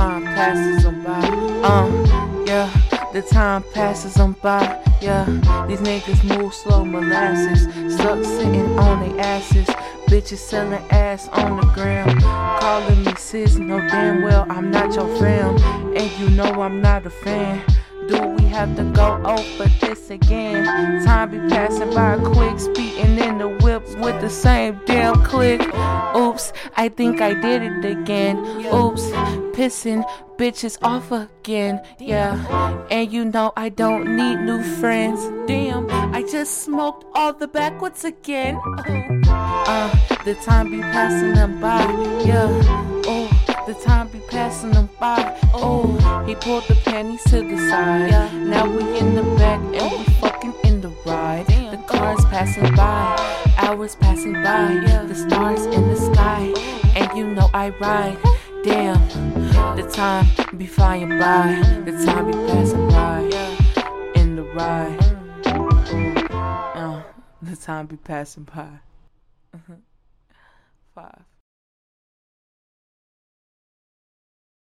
time passes on by. Uh, yeah, the time passes on by. Yeah, these niggas move slow molasses, stuck sitting on their asses. Bitches selling ass on the ground, calling me sis. No damn well I'm not your friend, and you know I'm not a fan. Do we have to go over this again? Time be passing by quick, speeding in the whip with the same damn click. Oops, I think I did it again. Oops, pissing bitches off again. Yeah, and you know I don't need new friends. Damn, I just smoked all the Backwoods again. Uh, the time be passing them by. Yeah, oh the time be passing them by. Oh, he pulled the panties to the side. Yeah. Now we in the back and we fucking in the ride. The cars passing by, hours passing by. The stars in the sky, and you know I ride. Damn, the time be flying by. The time be passing by in the ride. Uh, the time be passing by. Five.